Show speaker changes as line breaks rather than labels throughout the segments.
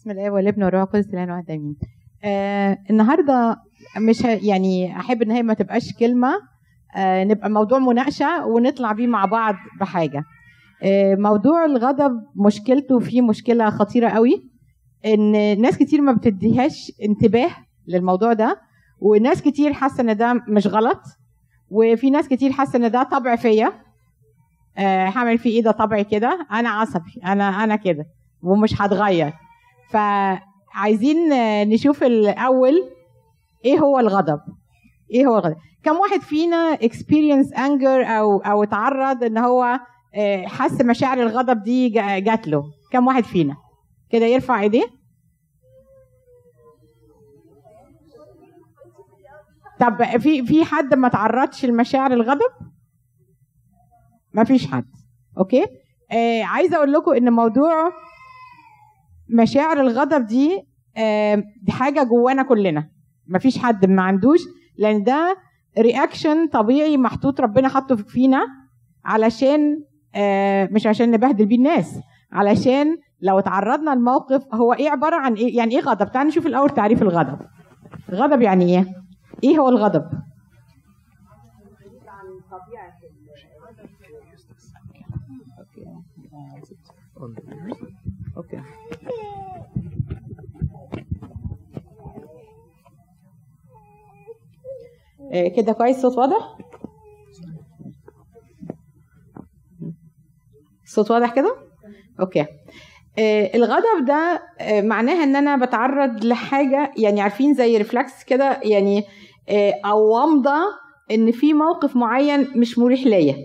بسم الله والابن والروح القدس الان واحد آمين. آه النهارده مش. يعني أحب إن هي ما تبقاش كلمة آه نبقى موضوع مناقشة ونطلع بيه مع بعض بحاجة. آه موضوع الغضب مشكلته فيه مشكلة خطيرة قوي إن ناس كتير ما بتديهاش انتباه للموضوع ده وناس كتير حاسة إن ده مش غلط وفي ناس كتير حاسة إن ده طبع فيا. آه هعمل فيه إيه؟ ده طبعي كده. أنا عصبي. أنا أنا كده. ومش هتغير. فعايزين نشوف الأول إيه هو الغضب. إيه هو الغضب؟ كم واحد فينا experience anger أو أو اتعرض إن هو حس مشاعر الغضب دي جات له. كم واحد فينا؟ كده يرفع إيديه. طب في في حد ما تعرضش لمشاعر الغضب؟ ما فيش حد. okay؟ آه عايزة أقول لكم إن موضوع مشاعر الغضب دي دي حاجة جوانا كلنا. ما فيش حد ما عندوش لأن ده reaction طبيعي محطوط ربنا حاطه فينا علشان مش عشان نبهدل بيه الناس علشان لو تعرضنا لموقف هو إيه عبارة عن إيه؟ يعني إيه غضب؟ تعالوا نشوف الأول تعريف الغضب. الغضب يعني إيه؟ إيه هو الغضب؟ okay كده كويس صوت واضح؟ الصوت واضح كده؟ okay. إيه الغضب ده إيه معناها إن أنا بتعرض لحاجة يعني عارفين زي reflex كده يعني أو ومضه إن في موقف معين مش مريح ليا.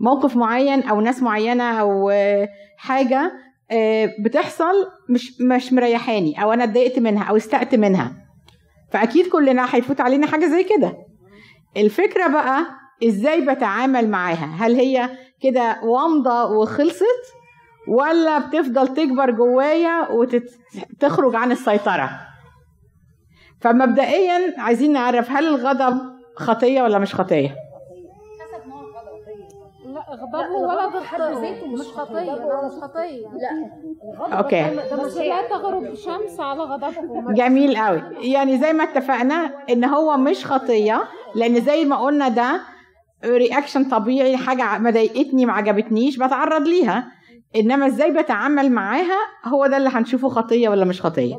موقف معين أو ناس معينة أو حاجة بتحصل مش مش مريحاني أو أنا اتضايقت منها أو استقت منها. فأكيد كلنا هيفوت علينا حاجة زي كده. الفكرة بقى إزاي بتعامل معاها؟ هل هي كده ومضه وخلصت ولا بتفضل تكبر جوايا وتخرج عن السيطرة؟ فمبدئيا عايزين نعرف هل الغضب خطية ولا مش خطية.
الغضب في حد ذاته مش خطيه مش خطيه
لا okay.
بس لا تغرب الشمس على غضبكم.
جميل قوي. يعني زي ما اتفقنا إن هو مش خطية لأن زي ما قلنا ده reaction طبيعي حاجة ما ضايقتني ما عجبتنيش بتعرض ليها. إنما إزاي بتعامل معاها هو ده اللي هنشوفه خطية ولا مش خطية.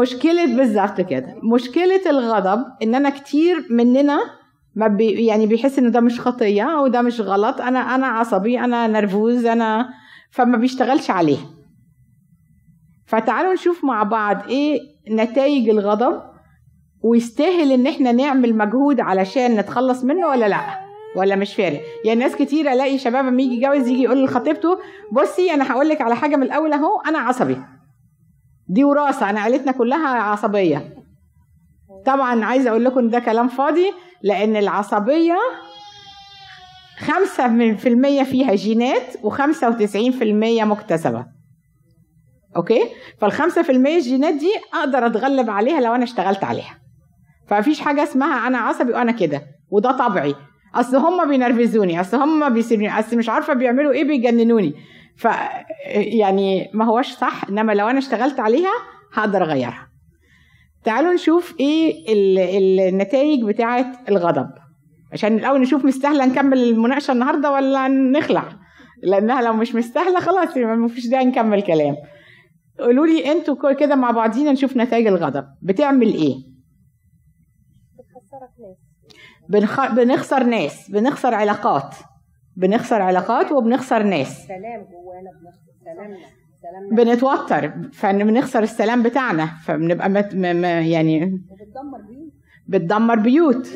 مشكلة بالظبط كده. مشكلة الغضب إن أنا كتير مننا ما بي يعني بيحس ان ده مش خطية أو ده مش غلط. أنا أنا عصبي أنا نرفوز أنا فما بيشتغلش عليه. فتعالوا نشوف مع بعض إيه نتائج الغضب ويستاهل إن إحنا نعمل مجهود علشان نتخلص منه ولا لأ؟ ولا مش فارق؟ يعني ناس كتير ألاقي شباب لما يجي يتجوز يجي يقول لخطيبته بصي أنا هقول لك على حاجة من الأول أهو أنا عصبي. دي وراثة أنا عيلتنا كلها عصبية. طبعا عايزة أقول لكم ده كلام فاضي لأن العصبية خمسة في المية فيها جينات وخمسة وتسعين في المية مكتسبة. أوكي؟ فالخمسة في المية الجينات دي أقدر أتغلب عليها لو أنا اشتغلت عليها. فمفيش حاجة اسمها أنا عصبي وأنا كده وده طبعي أصل هم بينرفزوني أصل هم بيسيبوني أصل مش عارفة بيعملوا إيه بيجننوني. ف يعني ما هوش صح إنما لو أنا اشتغلت عليها هقدر أغيرها. تعالوا نشوف إيه النتائج بتاعه الغضب. عشان الأول نشوف مستاهلة نكمل المناقشة النهارده ولا نخلع؟ لأنها لو مش مستاهلة خلاص ما فيش داعي نكمل كلام. قولوا لي أنتوا كده مع بعضينا نشوف نتائج الغضب. بتعمل إيه؟
بتخسرك ناس.
بنخ... بنخسر ناس. بنخسر علاقات. بنخسر علاقات وبنخسر ناس.
سلام جوانا بنخسر. سلامنا سلامنا
بنتوتر فبنخسر السلام بتاعنا فبنبقى مت... م... م... يعني
وبتدمر بيوت.
بتدمر بيوت.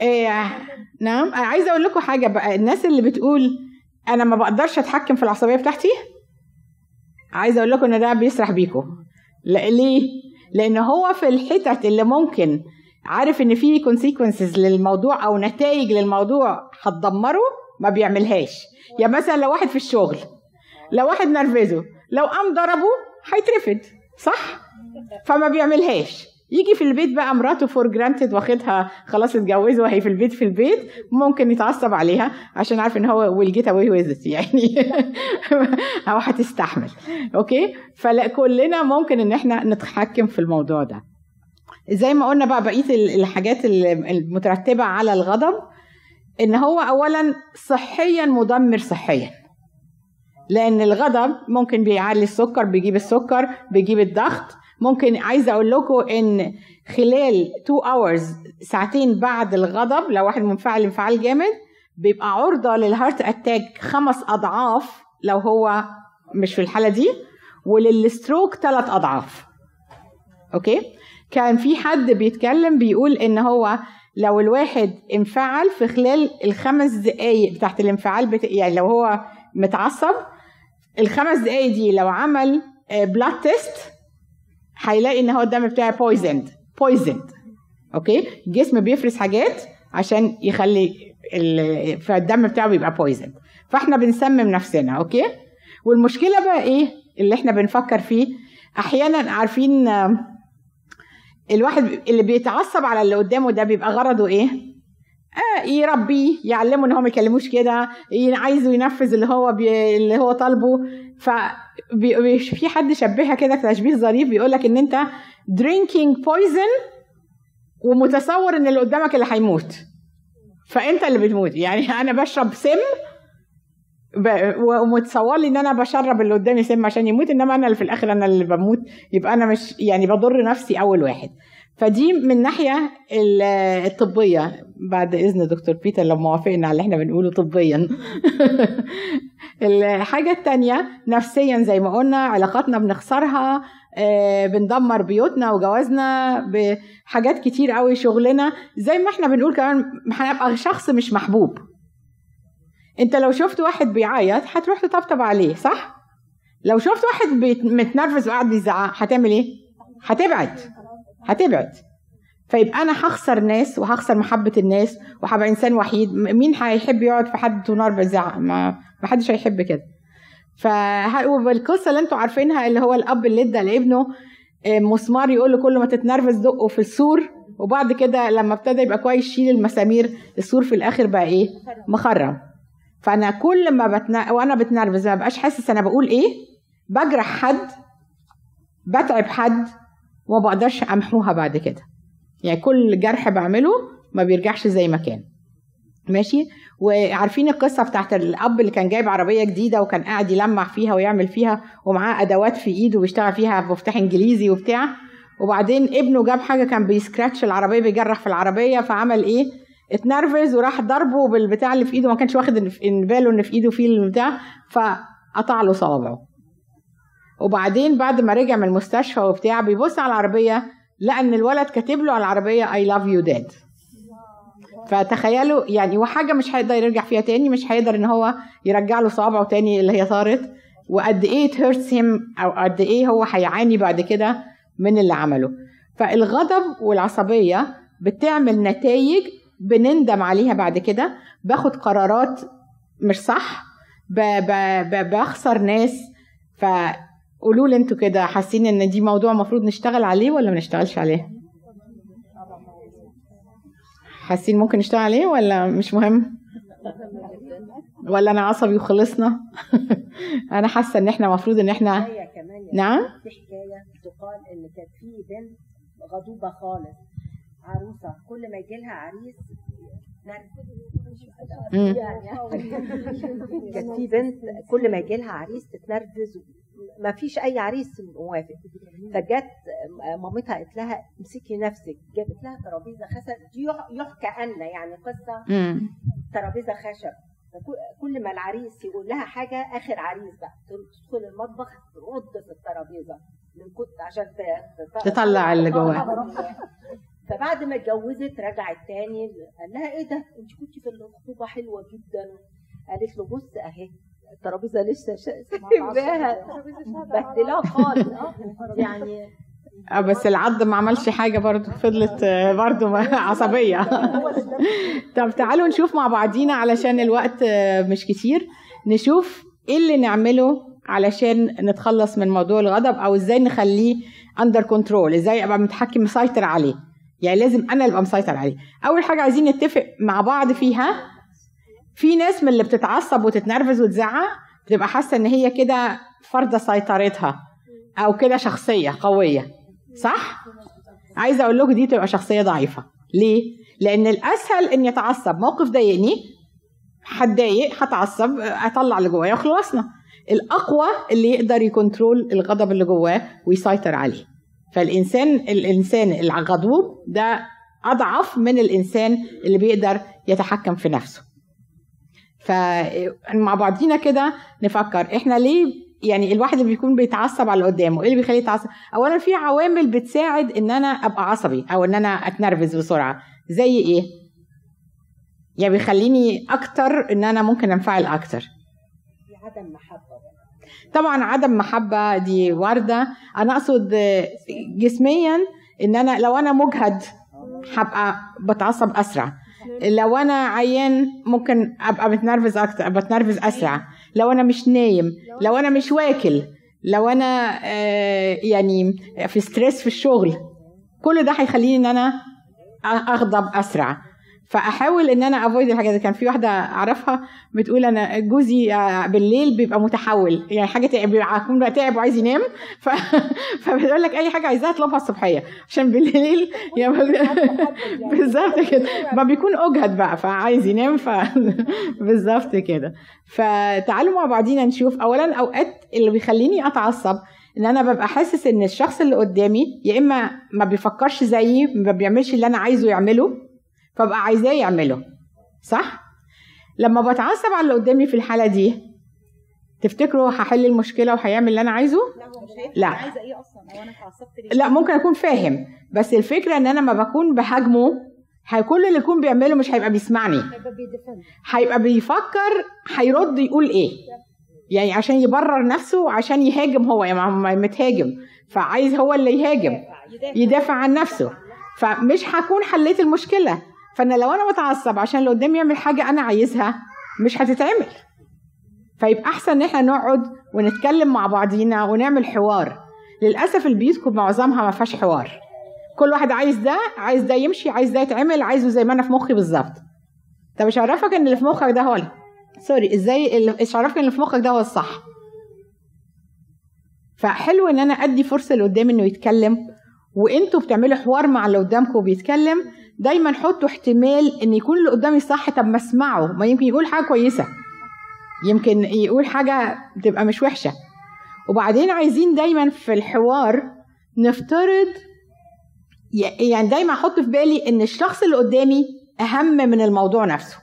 إيه نعم. عايزة أقول لكم حاجة بقى الناس اللي بتقول أنا ما بقدرش أتحكم في العصبية بتاعتي عايزة أقول لكم إن ده بيسرح بيكم ليه؟ لأن هو في الحتت اللي ممكن عارف إن في consequences للموضوع أو نتائج للموضوع هتدمره ما بيعملهاش. يعني مثلا لو واحد في الشغل لو واحد نرفزه لو قام ضربه هيترفد صح؟ فما بيعملهاش. يجي في البيت بقى مراته for granted واخدها خلاص اتجوزوا وهي في البيت في البيت ممكن يتعصب عليها عشان عارف إن هو will get away يعني. أو هتستحمل. أوكي؟ فلا كلنا ممكن إن إحنا نتحكم في الموضوع ده. زي ما قلنا بقى بقية الحاجات المترتبة على الغضب إن هو اولا صحيا مدمر صحيا. لأن الغضب ممكن بيعلي السكر بيجيب السكر بيجيب الضغط. ممكن عايزة أقول لكم إن خلال 2 hours ساعتين بعد الغضب لو واحد منفعل انفعال جامد بيبقى عرضة لل heart attack خمس أضعاف لو هو مش في الحالة دي ولل stroke ثلاث أضعاف. okay؟ كان في حد بيتكلم بيقول إن هو لو الواحد انفعل في خلال الخمس دقايق بتاعت الانفعال بتا... يعني لو هو متعصب الخمس دقايق دي لو عمل blood test هيلاقي إن هو الدم بتاعه poisoned poisoned okay؟ الجسم بيفرز حاجات عشان يخلي ال... فالدم بتاعه بيبقى poisoned فإحنا بنسمم نفسنا okay؟ والمشكلة بقى إيه؟ اللي إحنا بنفكر فيه. أحيانا عارفين الواحد اللي بيتعصب على اللي قدامه ده بيبقى غرضه إيه؟ آه يربيه يعلمه إن هو ما يكلموش كده عايزه ينفذ اللي هو بي اللي هو طالبه. ف في حد شبهها كده تشبيه ظريف بيقول لك إن أنت drinking poison ومتصور إن اللي قدامك اللي هيموت. فأنت اللي بتموت. يعني أنا بشرب سم ومتصور لي إن أنا بشرب اللي قدامي سم عشان يموت إنما أنا اللي في الآخر أنا اللي بموت. يبقى أنا مش يعني بضر نفسي أول واحد. فدي من الناحيه الطبية بعد إذن دكتور بيتر لما وافقنا على اللي إحنا بنقوله طبيا. الحاجة الثانية نفسيا زي ما قلنا علاقاتنا بنخسرها بندمر بيوتنا وجوازنا بحاجات كتير قوي شغلنا. زي ما إحنا بنقول كمان هنبقى شخص مش محبوب. أنت لو شفت واحد بيعيط هتروح تطبطب عليه صح؟ لو شفت واحد متنرفز وقاعد بيزعق هتعمل إيه؟ هتبعد. هتبعد. فيبقى أنا هخسر ناس وهخسر محبة الناس وهبقى إنسان وحيد. مين هيحب يقعد في حد نار بيزعق ما حدش هيحب كده. فالقصة اللي أنتوا عارفينها اللي هو الأب اللي ادى لابنه مسمار يقول له كل ما تتنرفز دقه في السور وبعد كده لما ابتدى يبقى كويس شيل المسامير السور في الآخر بقى إيه؟ مخرم. فأنا كل ما بتنا... وأنا بتنرفز ما بقاش حاسس أنا بقول إيه؟ بجرح حد بتعب حد وما بقدرش أمحوها بعد كده. يعني كل جرح بعمله ما بيرجعش زي ما كان. ماشي؟ وعارفين القصة بتاعت الأب اللي كان جايب عربية جديدة وكان قاعد يلمع فيها ويعمل فيها ومعاه أدوات في إيده وبيشتغل فيها بمفتاح إنجليزي وبتاع. وبعدين ابنه جاب حاجة كان بيسكراتش العربية بيجرح في العربية فعمل إيه؟ اتنرفز وراح ضربه بالبتاع اللي في إيده ما كانش واخد ان باله إن في إيده فيه البتاع فقطع له صوابعه. وبعدين بعد ما رجع من المستشفى وبتاع بيبص على العربية لقى إن الولد كاتب له على العربية I love you dad. فتخيلوا يعني وحاجه مش هيقدر يرجع فيها تاني مش هيقدر إن هو يرجع له صوابعه تاني اللي هي طارت وقد إيه hurts him أو قد إيه هو هيعاني بعد كده من اللي عمله. فالغضب والعصبية بتعمل نتائج بنندم عليها بعد كده. باخد قرارات مش صح ب ب بخسر ناس. فقولوا لي أنتوا كده حاسين ان دي موضوع المفروض نشتغل عليه ولا ما نشتغلش عليه؟ حاسين ممكن نشتغل عليه ولا مش مهم؟ ولا أنا عصبي وخلصنا؟ أنا حاسة ان إحنا المفروض ان
إحنا
نعم؟
في حكاية. تقال ان كانت في بنت غضوبة خالص عروسة. كل ما يجي لها عريس. كانت في بنت كل ما يجي لها عريس تتنرفز. ما فيش أي عريس موافق. فجت مامتها قالت لها امسكي نفسك. جابت لها ترابيزة خشب. دي يح- يحكى ان يعني
قصة.
ترابيزة خشب. كل ما العريس يقول لها حاجة آخر عريس بقى تدخل المطبخ ترد في الترابيزة من كنت عشان
تطلع اللي جواها.
فبعد ما اتجوزت رجعت تاني قال لها إيه ده؟ أنت كنت في الخطوبة حلوة جدا. قالت له بص أهي الترابيزة لسه سايباها مبهدلاها خالص. يعني
آه بس العض ما عملش حاجة برضو فضلت آه، برضو عصبية. طب تعالوا نشوف مع بعضينا علشان الوقت آه، مش كتير. نشوف إيه اللي نعمله علشان نتخلص من موضوع الغضب أو إزاي نخليه under control إزاي أبقى متحكم مسيطر عليه. يعني لازم أنا اللي أبقى مسيطر عليه. أول حاجة عايزين نتفق مع بعض فيها في ناس من اللي بتتعصب وتتنرفز وتزعق بتبقى حاسة إن هي كده فرضة سيطرتها أو كده شخصية قوية صح؟ عايزة أقول لكم دي تبقى شخصية ضعيفة. ليه؟ لأن الأسهل اني اتعصب موقف ضايقني هتضايق هتعصب أطلع اللي جوايا وخلصنا. الأقوى اللي يقدر يكنترول الغضب اللي جواه ويسيطر عليه. فالإنسان الإنسان الغضوب ده أضعف من الإنسان اللي بيقدر يتحكم في نفسه. فمع بعضينا كده نفكر إحنا ليه يعني الواحد اللي بيكون بيتعصب على اللي قدامه؟ إيه اللي بيخليه يتعصب؟ اولا في عوامل بتساعد إن أنا أبقى عصبي أو إن أنا أتنرفز بسرعة. زي إيه؟ يعني بيخليني أكتر إن أنا ممكن أنفعل
أكتر. عدم محبة
طبعا عدم محبة دي واردة. أنا أقصد جسميا إن أنا لو أنا مجهد هبقى بتعصب أسرع. لو أنا عيان ممكن أبقى متنرفز أكتر بتنرفز أسرع. لو أنا مش نايم لو أنا مش واكل لو أنا آه يعني في stress في الشغل كل ده هيخليني إن أنا أغضب أسرع. فأحاول إن أنا avoid الحاجات دي. كان في واحدة أعرفها بتقول أنا جوزي بالليل بيبقى متحول. يعني حاجة تعب بيبقى يكون بقى تعب وعايز ينام. ف... فبتقول لك أي حاجة عايزاها اطلبها الصبحية. عشان بالليل بالظبط كده. ما بيكون أجهد بقى. فعايز ينام ف بالظبط كده. فتعالوا مع بعضينا نشوف. اولا أوقات اللي بيخليني أتعصب إن أنا ببقى حاسس إن الشخص اللي قدامي يا إما ما بيفكرش زيي ما بيعملش اللي أنا عايزه يعمله فبقى عايزاه يعمله صح؟ لما بتعصب على اللي قدامي في الحالة دي تفتكروا هحل المشكلة وهيعمل اللي أنا عايزه؟ لا
عايزة إيه أصلا أو أنا اتعصبت ليه؟
لا ممكن أكون فاهم بس الفكرة إن أنا ما بكون بهاجمه كل اللي يكون بيعمله مش هيبقى بيسمعني.
هيبقى
بيفكر هيرد يقول إيه. يعني عشان يبرر نفسه عشان يهاجم هو يعني متهاجم فعايز هو اللي يهاجم يدافع عن نفسه. فمش هكون حليت المشكلة. فانا لو أنا متعصب عشان اللي قدامي يعمل حاجة أنا عايزها مش هتتعمل. فيبقى احسن إن إحنا نقعد ونتكلم مع بعضينا ونعمل حوار. للأسف البيوت معظمها ما فيهاش حوار. كل واحد عايز ده عايز ده يمشي عايز ده يتعمل عايزه زي ما أنا في مخي بالظبط. طب مش عرفك إن اللي في مخك ده هو. سوري إزاي مش عرفك إن اللي في مخك ده هو الصح. فحلو إن أنا أدي فرصة اللي قدامي إنه يتكلم وإنتوا بتعملوا حوار مع اللي قدامكم وبيتكلم دايما حطوا احتمال إن يكون اللي قدامي صح طب ما أسمعه. ما يمكن يقول حاجة كويسة. يمكن يقول حاجة تبقى مش وحشة. وبعدين عايزين دايما في الحوار نفترض يعني دايما أحط في بالي إن الشخص اللي قدامي أهم من الموضوع نفسه.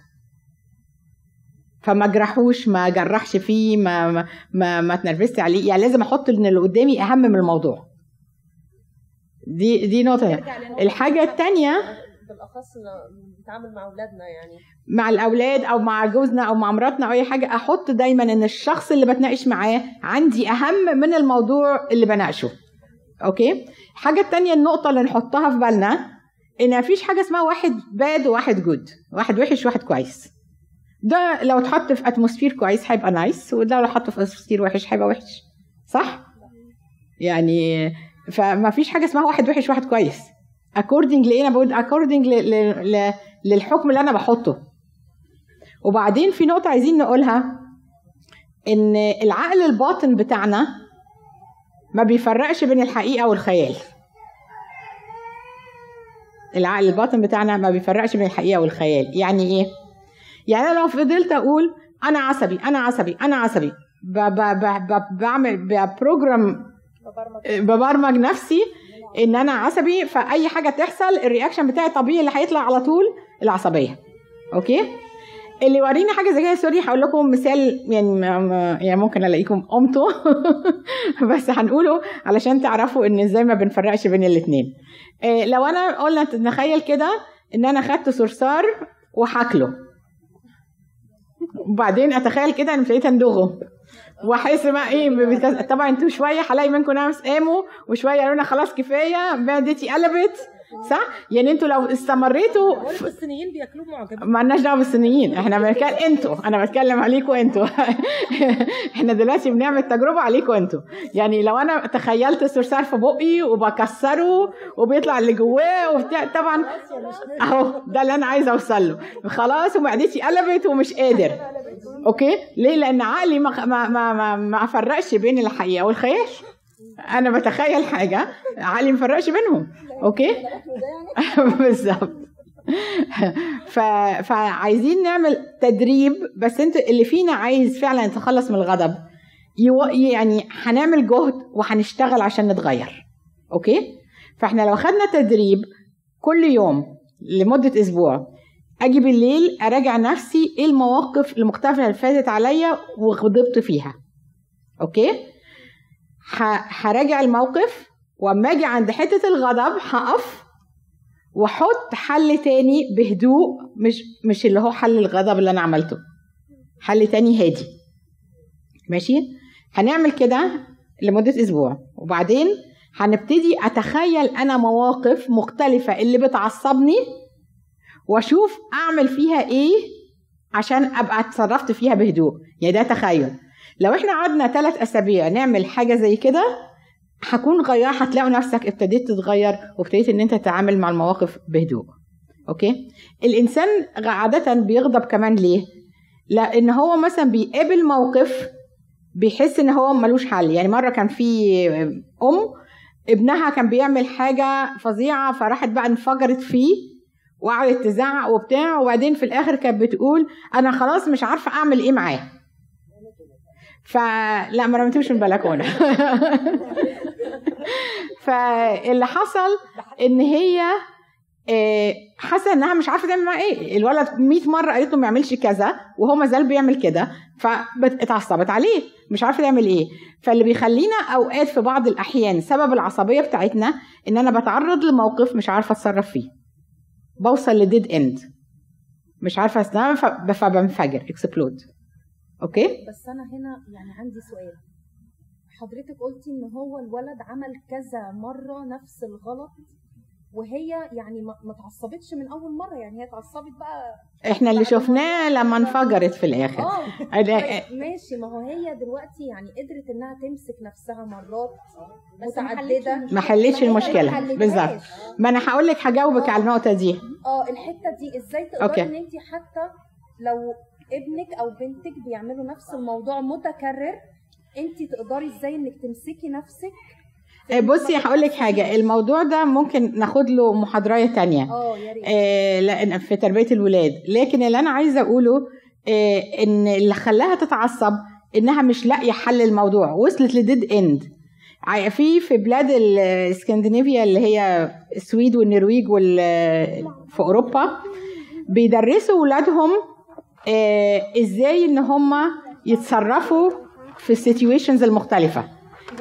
فما جرحوش ما جرحش فيه ما ما ما, ما تنرفزت عليه. يعني لازم أحط إن اللي قدامي أهم من الموضوع. دي دي نقطة. الحاجة الثانية
بالاخص بنتعامل مع أولادنا يعني.
مع الأولاد أو مع جوزنا أو مع مراتنا أو أي حاجة أحط دايما إن الشخص اللي بتناقش معاه عندي أهم من الموضوع اللي بناقشه. okay؟ الحاجة التانية النقطة اللي نحطها في بالنا إن مفيش حاجة اسمها واحد bad وواحد good واحد وحش وواحد كويس. ده لو اتحط في atmosphere كويس هيبقى nice وده لو اتحط في atmosphere وحش هيبقى وحش. صح؟ يعني فما فيش حاجة اسمها واحد وحش واحد كويس. According لإيه؟ أنا بقول. ل... للحكم اللي أنا بحطه. وبعدين في نقطة عايزين نقولها إن العقل الباطن بتاعنا ما بيفرقش بين الحقيقة والخيال. العقل الباطن بتاعنا ما بيفرقش بين الحقيقة والخيال. يعني إيه؟ يعني أنا لو فضلت أقول أنا عصبي أنا عصبي أنا عصبي ب ب ب ب بعمل ب program ببرمج نفسي ان أنا عصبي فأي حاجة تحصل ال reaction بتاعي الطبيعي اللي هيطلع على طول العصبية. okay؟ اللي يوريني حاجة زي كده sorry هقول لكم مثال يعني يعني ممكن ألاقيكم قمتوا بس هنقوله علشان تعرفوا إن إزاي ما بنفرقش بين الاثنين إيه لو أنا قلنا نتخيل كده إن أنا خدت صرصار وحاكله. وبعدين أتخيل كده إن ابتديت اندغه واحس بقى إيه طبعا أنتوا شوية هلاقي منكم ناس قاموا وشوية قالوا لنا خلاص كفاية معدتي قلبت. صح؟ يعني أنتوا لو استمريتوا
الصينيين بياكلوه معجبين.
ما لناش دعوة بالصينيين. إحنا بنتكلم أنتوا. أنا بتكلم عليكم أنتوا. إحنا دلوقتي بنعمل تجربة عليكم أنتوا. يعني لو أنا تخيلت الصرصار في بقي وبكسره وبيطلع اللي جواه وبتاع طبعا اهو ده اللي أنا عايزه اوصل له. خلاص ومعدتي قلبت ومش قادر. okay؟ ليه؟ لأن عقلي ما ما ما ما, ما فرقش بين الحقيقة والخيال. أنا بتخيل حاجة. عقلي ما فرقش بينهم. okay؟ بالظبط. ف... فعايزين نعمل تدريب بس أنت اللي فينا عايز فعلا يتخلص من الغضب. يو... يعني هنعمل جهد وهنشتغل عشان نتغير. okay؟ فإحنا لو خدنا تدريب كل يوم لمدة أسبوع أجي بالليل أراجع نفسي إيه المواقف المختلفه اللي فاتت عليا وغضبت فيها. okay؟ هراجع الموقف وأما أجي عند حتة الغضب هقف وأحط حل تاني بهدوء مش مش اللي هو حل الغضب اللي أنا عملته. حل تاني هادي. ماشي؟ هنعمل كده لمدة أسبوع. وبعدين هنبتدي أتخيل أنا مواقف مختلفة اللي بتعصبني وأشوف أعمل فيها إيه عشان أبقى اتصرفت فيها بهدوء. يعني ده تخيل. لو إحنا قعدنا ثلاث أسابيع نعمل حاجة زي كده هكون غير هتلاقوا نفسك ابتديت تتغير وابتديت إن أنت تتعامل مع المواقف بهدوء. أوكي؟ الإنسان عادة بيغضب كمان ليه؟ لأن هو مثلا بيقابل موقف بيحس إن هو ملوش حل. يعني مرة كان في أم ابنها كان بيعمل حاجة فظيعة فراحت بقى انفجرت فيه وقعدت تزعق وبتاع وبعدين في الآخر كانت بتقول أنا خلاص مش عارفة أعمل إيه معاه. فلا ما رميتوش من البلكونة. فاللي حصل إن هي آه، حاسة إنها مش عارفة تعمل معاه إيه. الولد 100 مرة قالت له ما يعملش كذا وهو ما زال بيعمل كده. فاتعصبت عليه مش عارفة تعمل إيه. فاللي بيخلينا أوقات في بعض الأحيان سبب العصبية بتاعتنا إن أنا بتعرض لموقف مش عارفة أتصرف فيه. بوصل ل dead end مش عارفة استنى فبنفجر explode okay؟
بس أنا هنا يعني عندي سؤال. حضرتك قلتي إن هو الولد عمل كذا مرة نفس الغلط وهي يعني ما ما اتعصبتش من أول مرة يعني هي اتعصبت بقى
إحنا اللي شفناه لما انفجرت في
الآخر.
آه.
طيب ماشي. ما هو هي دلوقتي يعني قدرت إنها تمسك نفسها مرات متعددة.
ما حلتش
المشكلة.
بالظبط. ما أنا هقول لك هجاوبك على النقطة دي.
آه الحتة دي
إزاي.
تقدري إن انت حتى لو ابنك أو بنتك بيعملوا نفس الموضوع متكرر انت تقدري إزاي انك تمسكي نفسك
آه، بصي هقول لك حاجة. الموضوع ده ممكن ناخد له محاضرة تانية. آه لأن في تربية الولاد. لكن اللي أنا عايزة أقوله آه، إن اللي خلاها تتعصب إنها مش لاقية حل الموضوع. وصلت ل dead end في في بلاد الإسكندنافيا اللي هي السويد والنرويج وال في أوروبا بيدرسوا ولادهم إزاي إن هم يتصرفوا في السيتويشنز المختلفة؟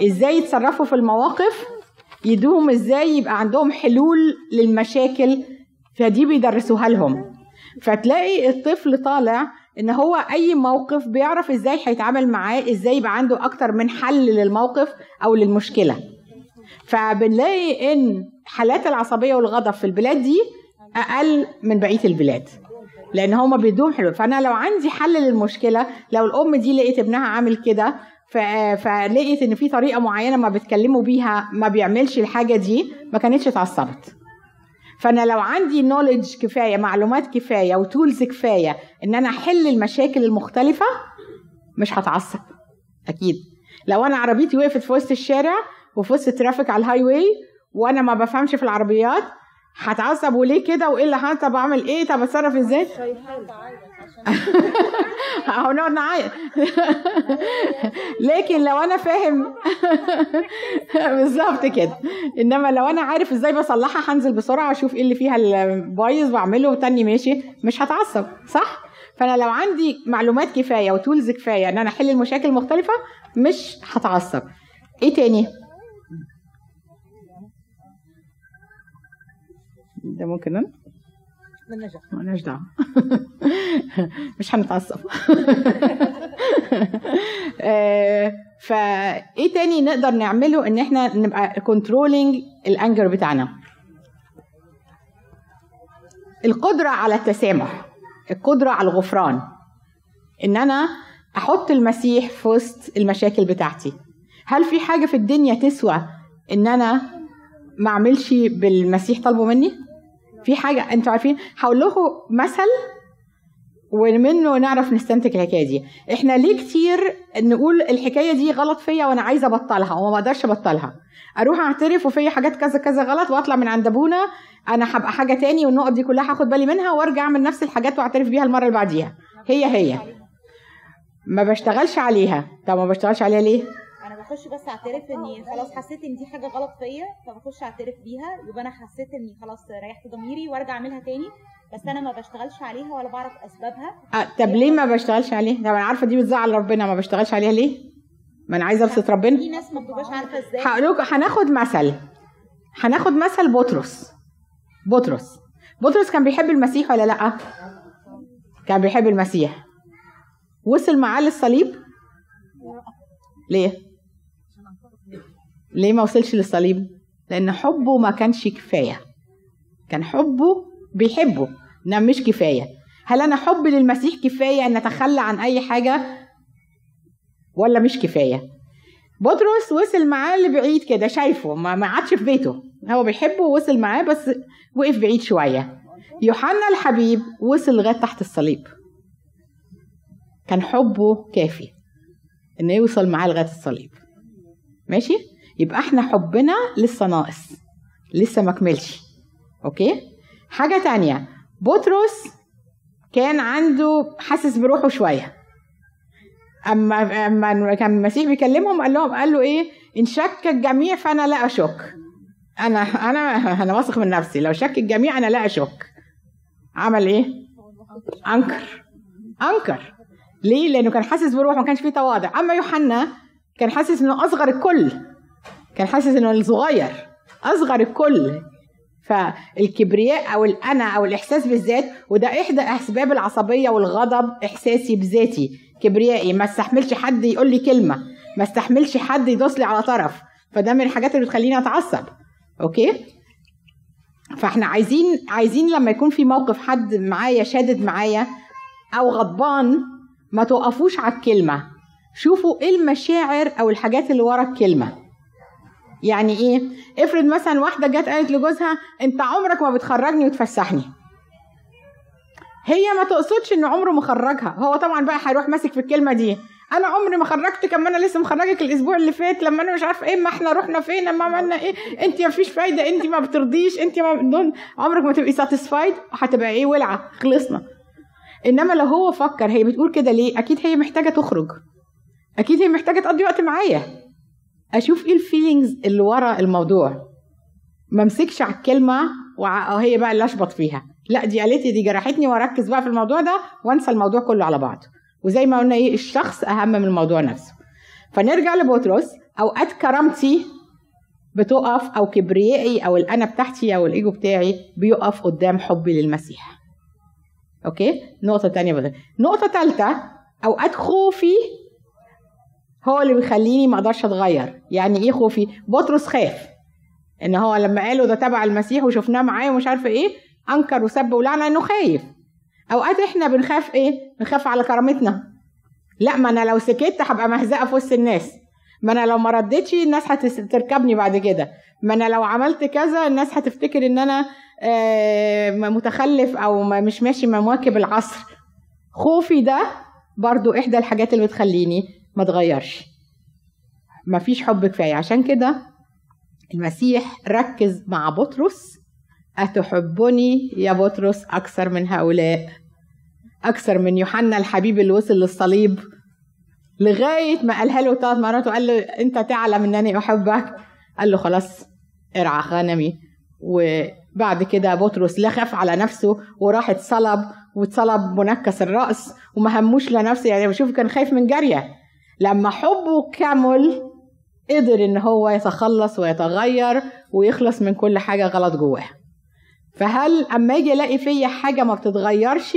إزاي يتصرفوا في المواقف يدوهم إزاي يبقى عندهم حلول للمشاكل فدي بيدرسوها لهم. فتلاقي الطفل طالع إن هو أي موقف بيعرف إزاي هيتعامل معاه إزاي يبقى عنده أكتر من حل للموقف أو للمشكلة. فبنلاقي إن حالات العصبية والغضب في البلاد دي أقل من بقية البلاد. لأن هما بيدوهم حلول. فانا لو عندي حل للمشكلة لو الام دي لقيت ابنها عامل كده فلقيت ان في طريقة معينة ما بتكلموا بيها ما بيعملش الحاجة دي ما كانتش اتعصبت فانا لو عندي knowledge كفاية معلومات كفاية و tools كفاية ان أنا احل المشاكل المختلفة مش هتعصب. أكيد. لو أنا عربيتي وقفت في وسط الشارع وفي وسط ال traffic على ال highway وأنا ما بفهمش في العربيات هتعصب وليه كده وإيه اللي طب اعمل إيه؟ طب أتصرف إزاي؟ أهو نقعد نعيط. لكن لو أنا فاهم بالظبط كده. إنما لو أنا عارف إزاي بصلحها هنزل بسرعة أشوف إيه اللي فيها البايظ وأعمله وتاني ماشي. مش هتعصب صح؟ فأنا لو عندي معلومات كفاية و tools كفاية إن أنا أحل المشاكل المختلفة مش هتعصب. إيه تاني؟ ده ممكن أنا
بالنجاح
مالناش دعوه مش هنتعصب آه، فإيه تاني نقدر نعمله إن إحنا نبقى controlling ال anger بتاعنا؟ القدرة على التسامح القدرة على الغفران. إن أنا أحط المسيح في وسط المشاكل بتاعتي. هل في حاجة في الدنيا تسوى إن أنا ما أعملش بالمسيح طالبه مني؟ في حاجة أنتوا عارفين هقول لكم مثل ومنه نعرف نستنتج الحكاية دي. إحنا ليه كتير نقول الحكاية دي غلط فيا وأنا عايزة أبطلها وما بقدرش أبطلها؟ أروح أعترف وفيا حاجات كذا كذا غلط وأطلع من عند أبونا أنا هبقى حاجة تاني والنقط دي كلها هاخد بالي منها وأرجع أعمل نفس الحاجات وأعترف بيها المرة اللي بعديها. هي هي. ما بشتغلش عليها. طب ما بشتغلش عليها ليه؟
أنا بخش بس اعترف اني خلاص حسيت ان دي حاجة غلط فيا فبخش اعترف بيها يبقى أنا حسيت اني خلاص ريحت ضميري وارجع اعملها تاني بس أنا ما بشتغلش عليها ولا بعرف اسبابها.
أه طب ليه ما بشتغلش عليها؟ طب أنا عارفة دي بتزعل ربنا ما بشتغلش عليها ليه؟ ما أنا عايزة ابسط ربنا.
في ناس ما بتبقاش عارفة إزاي.
هقول لكم هناخد مثل. هناخد مثل بطرس. بطرس. بطرس كان بيحب المسيح ولا لأ؟ كان بيحب المسيح. وصل معاه للصليب؟ ليه؟ ليه ما وصلش للصليب؟ لأن حبه ما كانش كفاية. كان حبه بيحبه إنما مش كفاية. هل أنا حبي للمسيح كفاية أن أتخلى عن أي حاجة؟ ولا مش كفاية؟ بطرس وصل معاه لبعيد كده شايفه ما عادش في بيته. هو بيحبه ووصل معاه بس وقف بعيد شوية. يوحنا الحبيب وصل لغاية تحت الصليب. كان حبه كافي إنه يوصل معاه لغاية الصليب. ماشي؟ يبقى إحنا حبنا لسه ناقص. لسه ما كملش. أوكي؟ حاجة تانية. بطرس كان عنده حاسس بروحه شوية. أما أما كان المسيح بيكلمهم قال لهم قال له إيه؟ إن شك الجميع فأنا لا أشك. أنا أنا أنا واثق من نفسي. لو شك الجميع أنا لا أشك. عمل إيه؟ أنكر. أنكر. ليه؟ لأنه كان حاسس بروحه ما كانش فيه تواضع. أما يوحنا كان حاسس إنه أصغر الكل. كان حاسس إنه الصغير أصغر الكل. فالكبرياء أو الانا أو الإحساس بالذات وده إحدى أسباب العصبية والغضب إحساسي بذاتي. كبريائي ما استحملش حد يقول لي كلمة ما استحملش حد يدوس لي على طرف. فده من الحاجات اللي بتخليني أتعصب. أوكي؟ فإحنا عايزين عايزين لما يكون في موقف حد معايا شادد معايا أو غضبان ما توقفوش على الكلمة. شوفوا إيه المشاعر أو الحاجات اللي ورا الكلمة. يعني إيه؟ افرض مثلا واحدة جت قالت لجوزها أنت عمرك ما بتخرجني وتفسحني. هي ما تقصدش إن عمره ما خرجها هو طبعا بقى هيروح ماسك في الكلمة دي. أنا عمري ما خرجتك اما أنا لسه مخرجك الأسبوع اللي فات لما أنا مش عارفه إيه ما إحنا رحنا فين اما عملنا إيه. أنت ما فيش فايدة أنت ما بترضيش أنت ما عمرك ما تبقي satisfied هتبقى إيه؟ ولعة. خلصنا. إنما لو هو فكر هي بتقول كده ليه؟ أكيد هي محتاجة تخرج. أكيد هي محتاجة تقضي وقت معايا. أشوف إيه ال feelings اللي ورا الموضوع. ما أمسكش على الكلمة وهي بقى اللي أشبط فيها. لا دي قالت لي دي جرحتني وأركز بقى في الموضوع ده وأنسى الموضوع كله على بعضه وزي ما قلنا إيه الشخص أهم من الموضوع نفسه. فنرجع لبطرس اوقات كرامتي بتقف أو كبريائي أو الأنا بتاعتي أو الإيجو بتاعي بيقف قدام حبي للمسيح. أوكي؟ نقطة تانية بقى. نقطة ثالثه اوقات خوفي هو اللي بيخليني ما أقدرش اتغير. يعني إيه خوفي؟ بطرس خاف. ان هو لما قالوا ده تبع المسيح وشفناه معاه ومش عارفه إيه انكر وسب ولعن انه خايف. اوقات إحنا بنخاف إيه؟ بنخاف على كرامتنا. لا ما أنا لو سكت هبقى مهزقه في وسط الناس. ما أنا لو ما ردتش الناس هتركبني بعد كده. ما أنا لو عملت كذا الناس هتفتكر ان أنا متخلف أو مش ماشي مواكب العصر. خوفي ده برضو إحدى الحاجات اللي بتخليني ما اتغيرش مفيش حب كفاية. عشان كده المسيح ركز مع بطرس أتحبني يا بطرس أكثر من هؤلاء؟ أكثر من يوحنا الحبيب اللي وصل للصليب لغاية ما قالها له ثلاث مرات وقال له أنت تعلم أنني أحبك؟ قال له خلاص ارعى غنمي. وبعد كده بطرس لا خاف على نفسه وراح اتصلب واتصلب منكس الرأس وما هموش لنفسه. يعني بشوف كان خايف من جارية. لما حبه كمل قدر إن هو يتخلص ويتغير ويخلص من كل حاجة غلط جواه. فهل أما أجي الاقي فيا حاجة ما بتتغيرش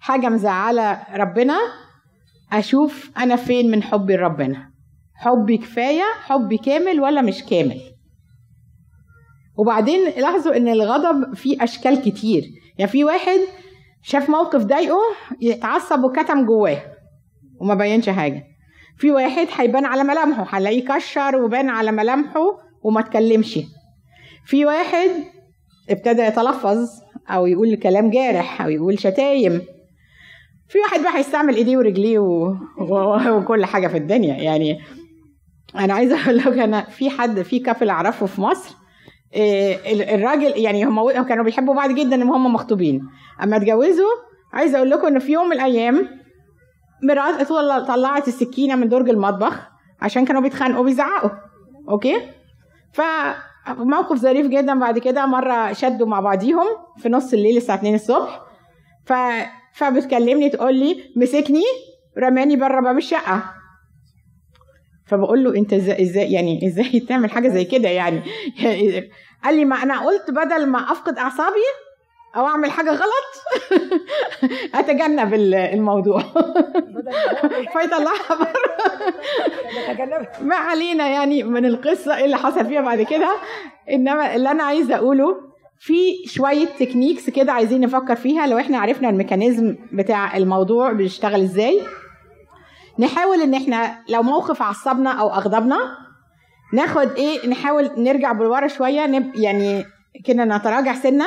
حاجة مزعلة ربنا أشوف أنا فين من حبي لربنا؟ حبي كفاية حبي كامل ولا مش كامل؟ وبعدين لاحظوا إن الغضب فيه أشكال كتير. يعني في واحد شاف موقف ضايقه يتعصب وكتم جواه وما بينش حاجة. في واحد هيبان على ملامحه هنلاقيه كشر وبان على ملامحه وما اتكلمش في واحد ابتدى يتلفظ أو يقول كلام جارح أو يقول شتايم. في واحد بقى هيستعمل إيديه ورجليه و... و... وكل حاجة في الدنيا. يعني أنا عايزة أقول لك أنا في حد في كافل أعرفه في مصر إيه الراجل يعني هم كانوا بيحبوا بعض جدا ان هم مخطوبين. أما اتجوزوا عايزة أقول لكم ان في يوم من الأيام مرات طلعت السكينة من درج المطبخ عشان كانوا بيتخانقوا بيزعقوا أوكي؟ فموقف ظريف جدا. بعد كده مرة شدوا مع بعضيهم في نص الليل الساعة 2 الصبح. ف فبتكلمني تقول لي مسكني رماني بره باب الشقة. فبقول له أنت إزاي إزاي يعني إزاي تعمل حاجة زي كده يعني؟ قال لي ما أنا قلت بدل ما أفقد أعصابي أو أعمل حاجة غلط؟ أتجنب الموضوع. فيطلعها بره ما علينا يعني من القصة إيه اللي حصل فيها بعد كده. إنما اللي أنا عايزة أقوله في شوية techniques كده عايزين نفكر فيها لو إحنا عرفنا ال mechanism بتاع الموضوع بيشتغل إزاي. نحاول إن إحنا لو موقف عصبنا أو أغضبنا ناخد إيه نحاول نرجع بالورا شوية نب يعني كده نتراجع سنة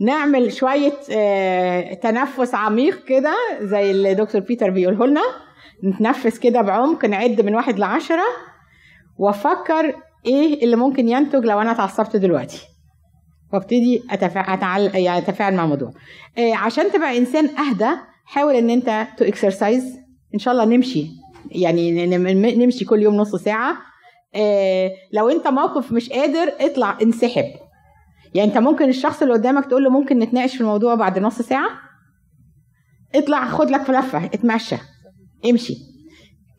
نعمل شوية آه تنفس عميق كده زي اللي دكتور بيتر بيقوله لنا. نتنفس كده بعمق نعد من واحد لعشرة. وأفكر إيه اللي ممكن ينتج لو أنا اتعصبت دلوقتي. وأبتدي اتفاعل يعني أتفاعل مع الموضوع. آه عشان تبقى إنسان أهدى حاول إن أنت to exercise إن شاء الله نمشي. يعني نمشي كل يوم نص ساعة. إيه لو أنت موقف مش قادر اطلع انسحب. يعني انت ممكن الشخص اللي قدامك تقول له ممكن نتناقش في الموضوع بعد نص ساعة؟ اطلع خد لك لفه اتمشى. امشي.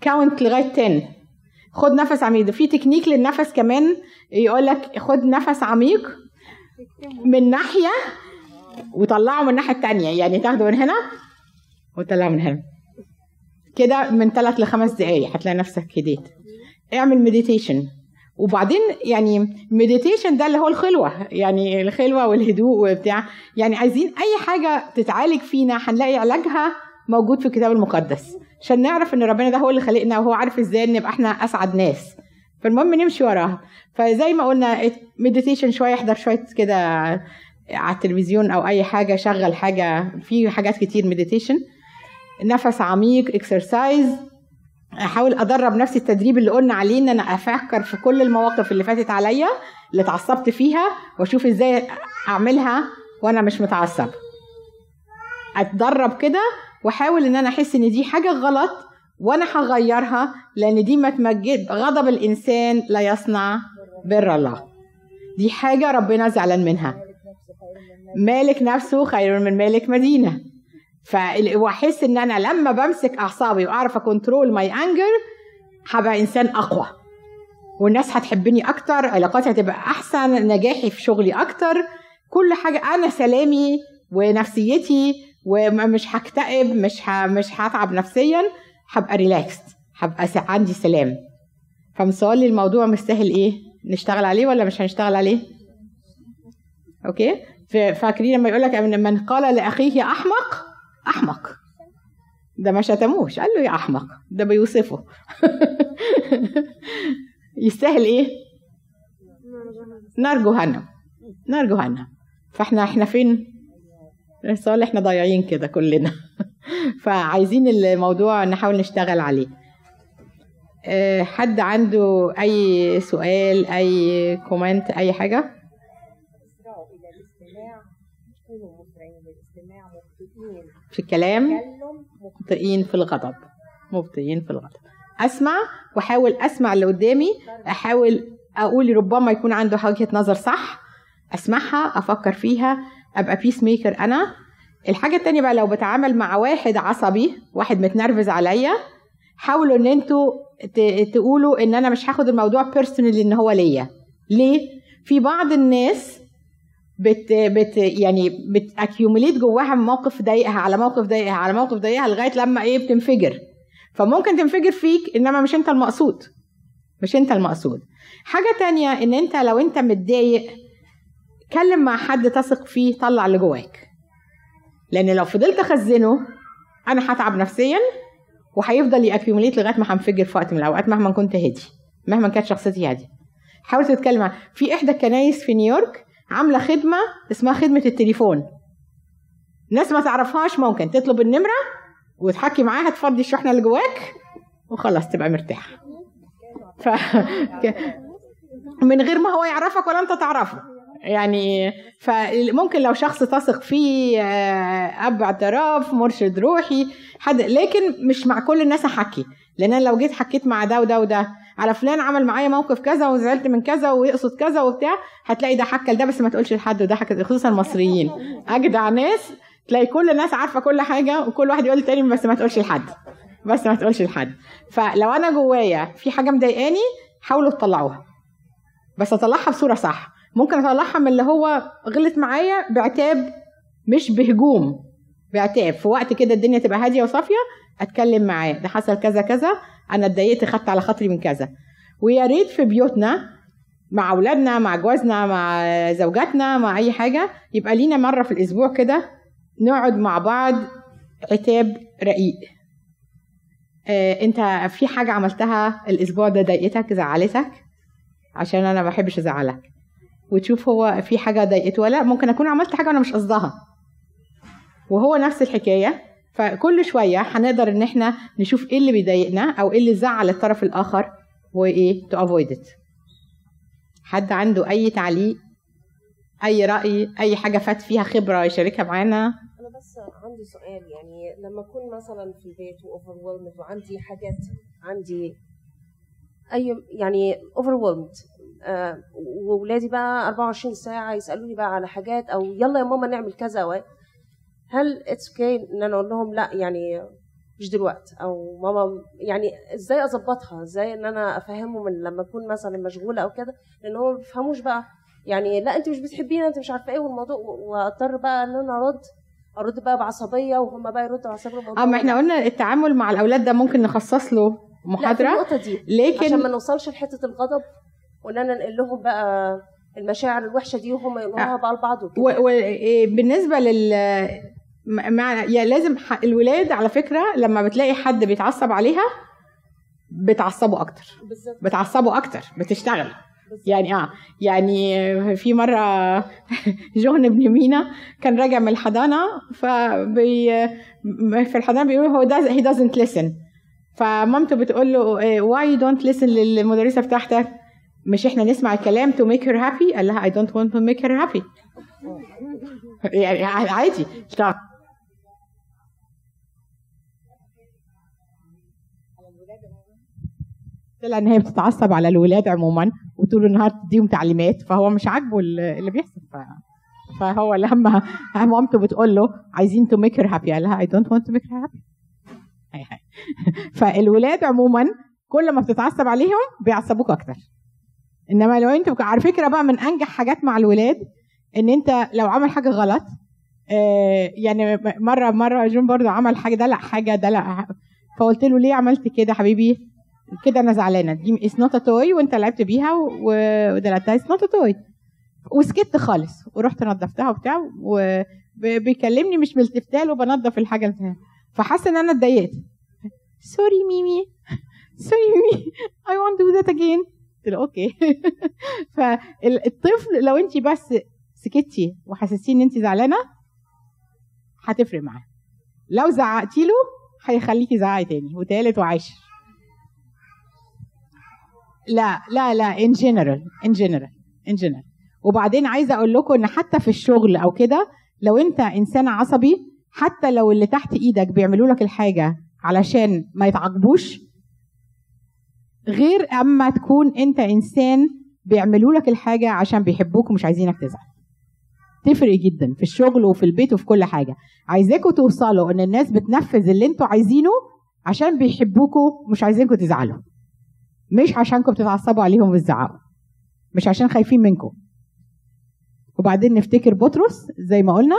count لغاية 10 خد نفس عميق. في تكنيك للنفس كمان يقول لك خد نفس عميق من ناحية وطلعه من الناحيه الثانية يعني تاخده من هنا وتطلعه من هنا. كده من ثلاث لخمس دقايق هتلاقي نفسك هديت. اعمل meditation وبعدين يعني meditation ده اللي هو الخلوة يعني الخلوة والهدوء وبتاع. يعني عايزين أي حاجة تتعالج فينا هنلاقي علاجها موجود في الكتاب المقدس. عشان نعرف إن ربنا ده هو اللي خلقنا وهو عارف إزاي نبقى إحنا أسعد ناس. فالمهم نمشي وراها. فزي ما قلنا meditation شوية أحضر شوية كده على التلفزيون أو أي حاجة شغل حاجة. في حاجات كتير meditation نفس عميق exercise احاول أدرب نفسي التدريب اللي قلنا عليه إن أنا أفكر في كل المواقف اللي فاتت عليا اللي اتعصبت فيها وأشوف إزاي أعملها وأنا مش متعصب. أتدرب كده وأحاول إن أنا أحس إن دي حاجة غلط وأنا هغيرها لأن دي ما تمجدش غضب الإنسان لا يصنع بر الله. دي حاجة ربنا زعلان منها. مالك نفسه خير من مالك مدينة. فاحس إن أنا لما بمسك أعصابي وأعرف أ control my anger هبقى إنسان أقوى. والناس هتحبني أكتر علاقاتي هتبقى أحسن نجاحي في شغلي أكتر. كل حاجة أنا سلامي ونفسيتي ومش هكتئب مش ه... مش هتعب نفسيا هبقى relaxed هبقى عندي سلام. فمسؤول الموضوع مستاهل إيه؟ نشتغل عليه ولا مش هنشتغل عليه؟ okay؟ فاكرين لما يقول لك من قال لأخيه أحمق أحمق. ده ما شتموش. قال له يا أحمق ده بيوصفه. يستاهل إيه؟ نار جهنم نار جهنم فإحنا إحنا فين؟ السؤال إحنا ضايعين كده كلنا. فعايزين الموضوع نحاول نشتغل عليه. أه حد عنده أي سؤال أي كومنت أي حاجة؟ في الكلام مبطئين في الغضب مبطئين في الغضب. أسمع وأحاول أسمع اللي قدامي أحاول أقول ربما يكون عنده وجهة نظر صح أسمعها أفكر فيها أبقى peace maker أنا. الحاجة التانية بقى لو بتعامل مع واحد عصبي واحد متنرفز عليا حاولوا إن أنتوا تقولوا إن أنا مش هاخد الموضوع personal إن هو ليا. ليه؟ في بعض الناس بت بت يعني بت accumulate جواها موقف ضايقها على موقف ضايقها على موقف ضايقها لغاية لما إيه بتنفجر. فممكن تنفجر فيك إنما مش أنت المقصود. مش أنت المقصود. حاجة تانية إن أنت لو أنت متضايق اتكلم مع حد تثق فيه طلع اللي جواك. لأن لو فضلت أخزنه أنا هتعب نفسيا وهيفضل ي accumulate لغاية ما هنفجر في وقت من الأوقات مهما كنت هادي مهما كانت شخصيتي هادية. حاول تتكلم في إحدى الكنايس في نيويورك عاملة خدمة اسمها خدمة التليفون. ناس ما تعرفهاش ممكن تطلب النمرة وتحكي معاها تفضي الشحنة اللي جواك وخلاص تبقى مرتاح ف... من غير ما هو يعرفك ولا انت تعرفه. يعني فممكن لو شخص تثق فيه آه، أب اعتراف مرشد روحي حد لكن مش مع كل الناس أحكي. لأن أنا لو جيت حكيت مع ده وده وده على فلان عمل معايا موقف كذا وزعلت من كذا ويقصد كذا وبتاع هتلاقي ده حكى لده بس ما تقولش لحد وده حكى خصوصا المصريين. أجدع ناس تلاقي كل الناس عارفة كل حاجة وكل واحد يقول للتاني بس ما تقولش لحد بس ما تقولش لحد. فلو أنا جوايا في حاجة مضايقاني حاولوا تطلعوها. بس أطلعها بصورة صح. ممكن أطلعها من اللي هو غلط معايا بعتاب مش بهجوم بعتاب. في وقت كده الدنيا تبقى هادية وصافية أتكلم معاه. ده حصل كذا كذا. أنا اتضايقت خدت على خاطري من كذا. ويا ريت في بيوتنا مع أولادنا مع جوازنا مع زوجاتنا مع أي حاجة يبقى لينا مرة في الأسبوع كده نقعد مع بعض عتاب رقيق. آه، أنت في حاجة عملتها الأسبوع ده ضايقتك زعلتك؟ عشان أنا ما بحبش أزعلك. وتشوف هو في حاجة ضايقته ولا. ممكن أكون عملت حاجة وأنا مش قصدها. وهو نفس الحكاية. فكل شوية هنقدر إن إحنا نشوف إيه اللي بيضايقنا أو إيه اللي زعل الطرف الآخر وإيه to avoid it حد عنده أي تعليق؟ أي رأي؟ أي حاجة فات فيها خبرة يشاركها معانا؟
أنا بس عندي سؤال يعني لما أكون مثلا في البيت و over وعندي حاجات عندي أي يعني over آه واولادي بقى 24 ساعة يسألوني بقى على حاجات أو يلا يا ماما نعمل كذا هل it's okay إن أنا أقول لهم لا؟ يعني مش دلوقتي. أو ماما يعني إزاي أظبطها؟ إزاي إن أنا أفهمهم إن لما أكون مثلا مشغولة أو كده لأن هم ما بيفهموش بقى. يعني لا انت مش بتحبيني انت مش عارفة إيه والموضوع وأضطر بقى إن أنا أرد. أرد بقى بعصبية وهم بقى يردوا بعصبية
آه ما إحنا قلنا التعامل مع الأولاد ده ممكن نخصص له
لا في
محاضرة.
النقطة دي.
لكن
عشان ما نوصلش لحتة الغضب وإن أنا أنقل لهم بقى المشاعر الوحشة دي وهم ينقلوها بقى لبعض وكده.
وبالنسبه لل م- مع يا لازم ح- الولاد على فكرة لما بتلاقي حد بيتعصب عليها بتعصبه أكتر.
بالظبط.
بتعصبه أكتر بتشتغل. يعني آه يعني في مرة جهن بن مينا كان راجع من الحضانة فبي في الحضانة بيقول هو does he doesn't listen. فمامته بتقول له why you don't listen للمدرسة بتاعتك؟ مش إحنا نسمع الكلام to make her happy قال لها I don't want to make her happy. يعني عادي. اشتغل طلع ان هي بتتعصب على الولاد عموما وطول النهار تديهم تعليمات فهو مش عاجبه اللي بيحصل. فهو لما مامته بتقول له عايزين to make her happy قال لها I don't want to make her happy. فالولاد عموما كل ما بتتعصب عليهم بيعصبوك أكتر. إنما لو أنت على فكرة بقى من أنجح حاجات مع الولاد إن أنت لو عمل حاجة غلط آه، يعني مرة مرة جون برضو عمل حاجة دلع حاجة دلع فقلت له ليه عملت كده حبيبي؟ كده أنا زعلانة. دي it's not toy وأنت لعبت بيها ودلعتها. it's not toy وسكت خالص. ورحت نظفتها وبتاع وبيكلمني مش ملتفتها وبنظف الحاجة اللي فحاسة إن أنا اتضايقت. sorry ميمي. sorry ميمي. Want to do that again. قلت له okay. فالطفل لو أنت بس سكتي وحسستيه إن أنت زعلانة هتفرق معاه. لو زعقتي له هيخليكي زعقي تاني. وتالت وعاشر. لا لا لا in general in general in general وبعدين عايزة أقول لكم إن حتى في الشغل أو كده لو أنت إنسان عصبي حتى لو اللي تحت إيدك بيعملوا لك الحاجة علشان ما يتعاقبوش غير أما تكون أنت إنسان بيعملوا لك الحاجة عشان بيحبوك ومش عايزينك تزعل. تفرق جدا في الشغل وفي البيت وفي كل حاجة. عايزاكم توصلوا إن الناس بتنفذ اللي أنتوا عايزينه عشان بيحبوكوا مش عايزينكم تزعلوا. مش عشانكم بتتعصبوا عليهم وتزعقوا. مش عشان خايفين منكم. وبعدين نفتكر بطرس زي ما قلنا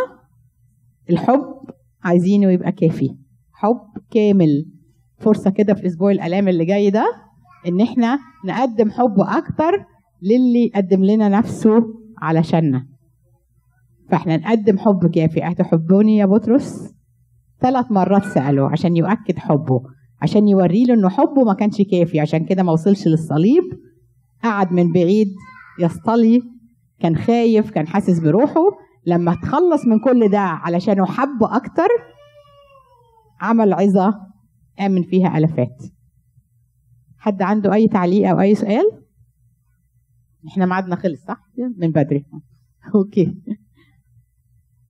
الحب عايزينه يبقى كافي. حب كامل. فرصة كده في أسبوع الآلام اللي جاي ده إن إحنا نقدم حب أكتر للي قدم لنا نفسه علشاننا. فإحنا نقدم حب كافي. أتحبوني يا بطرس؟ ثلاث مرات سأله عشان يؤكد حبه. عشان يوري له إنه حبه ما كانش كافي. عشان كده ما وصلش للصليب. قعد من بعيد يصطلي. كان خايف كان حاسس بروحه. لما تخلص من كل ده علشان حب أكتر عمل عظة آمن فيها ألفات. حد عنده أي تعليق أو أي سؤال؟ إحنا ميعادنا خلص صح؟ من بدري. أوكي.